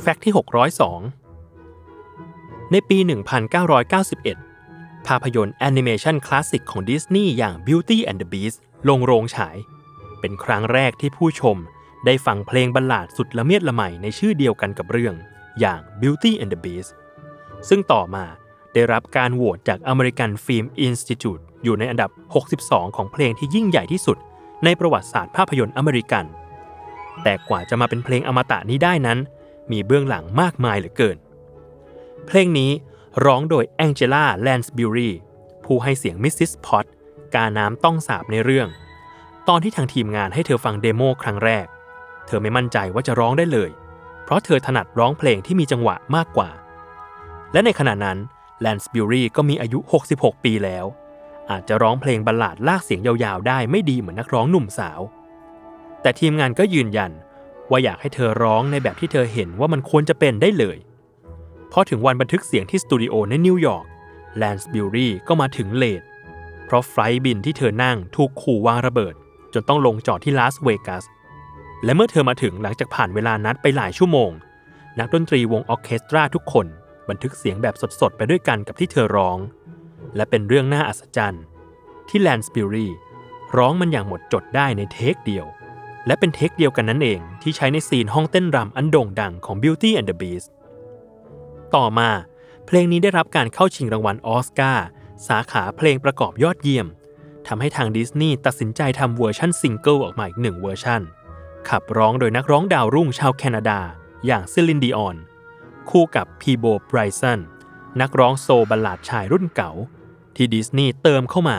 Fact ที่ 602 ในปี 1991 ภาพยนตร์แอนิเมชันคลาสสิกของดิสนีย์อย่าง Beauty and the Beast ลงโรงฉาย เป็นครั้งแรกที่ผู้ชมได้ฟังเพลงบัลลาดสุดละเมียดละไมในชื่อเดียวกันกับเรื่องอย่าง Beauty and the Beast ซึ่งต่อมาได้รับการโหวตจาก American Film Institute อยู่ในอันดับ 62 ของเพลงที่ยิ่งใหญ่ที่สุด ในประวัติศาสตร์ภาพยนตร์อเมริกัน แต่กว่าจะมาเป็นเพลงอมตะนี้ได้นั้น มีเบื้องหลังมากมายเหลือเกิน เพลงนี้ร้องโดยแองเจล่าแลนส์บิวรีผู้ให้เสียงมิสซิสพอตส์กาน้ำต้องสาปในเรื่อง ตอนที่ทางทีมงานให้เธอฟังเดโมครั้งแรก เธอไม่มั่นใจว่าจะร้องได้เลย เพราะเธอถนัดร้องเพลงที่มีจังหวะมากกว่า และในขณะนั้นแลนส์บิวรีก็มีอายุ 66 ปีแล้ว อาจจะร้องเพลงบัลลาดลากเสียงยาวๆ ได้ไม่ดีเหมือนนักร้องหนุ่มสาว แต่ทีมงานก็ยืนยัน ว่าอยากให้เธอร้องในแบบที่เธอเห็นว่ามันควรจะเป็นได้เลยพอถึงวันบันทึกเสียงที่สตูดิโอในนิวยอร์กแลนส์บิวรีก็มาถึงเลทเพราะไฟล์บินที่เธอนั่งถูกขู่วางระเบิด จนต้องลงจอดที่ลาสเวกัสและเมื่อเธอมาถึงหลังจากผ่านเวลานัดไปหลายชั่วโมง นักดนตรีวงออเคสตราทุกคน บันทึกเสียงแบบสดๆ ไปด้วยกันกับที่เธอร้อง และเป็นเรื่องน่าอัศจรรย์ ที่แลนส์บิวรีร้องมันอย่างหมดจดได้ใน take เดียว และเป็น take เดียวกันนั่นเองที่ใช้ในซีนห้องเต้นรำอันโด่งดังของ Beauty and the Beast ต่อมา เพลงนี้ได้รับการเข้าชิงรางวัลออสการ์สาขาเพลงประกอบยอดเยี่ยมทำให้ทางดิสนีย์ตัดสินใจทำเวอร์ชันซิงเกิลออกมาอีกหนึ่งเวอร์ชันขับร้องโดยนักร้องดาวรุ่งชาวแคนาดา อย่างเซลีนดิออน คู่กับพีโบไบรซันนักร้อง soul ballad ชายรุ่นเก่า ที่ดิสนีย์เติมเข้ามา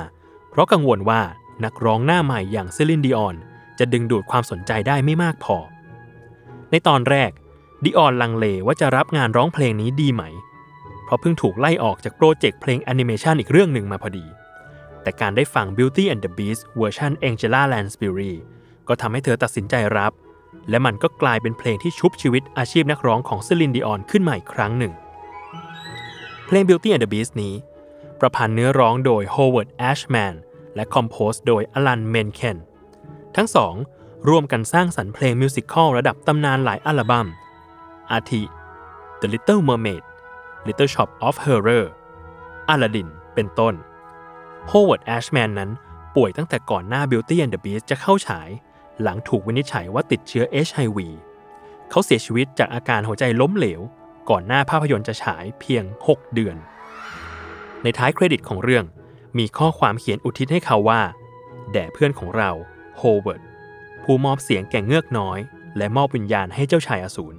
เพราะกังวลว่านักร้องหน้าใหม่อย่างเซลีนดิออน จะดึงดูดความสนใจได้ไม่มากพอ ในตอนแรกดิออนลังเลว่าจะรับงานร้องเพลงนี้ดีไหม เพราะเพิ่งถูกไล่ออกจากโปรเจกต์เพลงแอนิเมชันอีกเรื่องหนึ่งมาพอดี แต่การได้ฟัง Beauty and the Beast เวอร์ชัน Angela Lansbury ก็ทำให้เธอตัดสินใจรับ และมันก็กลายเป็นเพลงที่ชุบชีวิตอาชีพนักร้องของเซลีนดิออนขึ้นมาอีกครั้งหนึ่ง เพลง Beauty and the Beast นี้ ประพันธ์เนื้อร้องโดย Howard Ashman และคอมโพสโดยอลันเมนเคน ทั้งสองร่วมกันสร้างสรรค์เพลงมิวสิควลระดับตำนานหลายอัลบั้มอาทิ The Little Mermaid Little Shop of Horror Aladdin เป็นต้น Howard Ashman นั้นป่วยตั้งแต่ก่อนหน้า Beauty and the Beast จะเข้าฉาย หลังถูกวินิจฉัยว่าติดเชื้อ HIV เขาเสียชีวิตจากอาการหัวใจล้มเหลว ก่อนหน้าภาพยนตร์จะฉายเพียง 6 เดือน ในท้ายเครดิตของเรื่องมีข้อความเขียนอุทิศให้เขาว่า แด่เพื่อนของเรา โฮเวิร์ดผู้มอบเสียงแก่เงือกน้อย และมอบวิญญาณให้เจ้าชายอสูร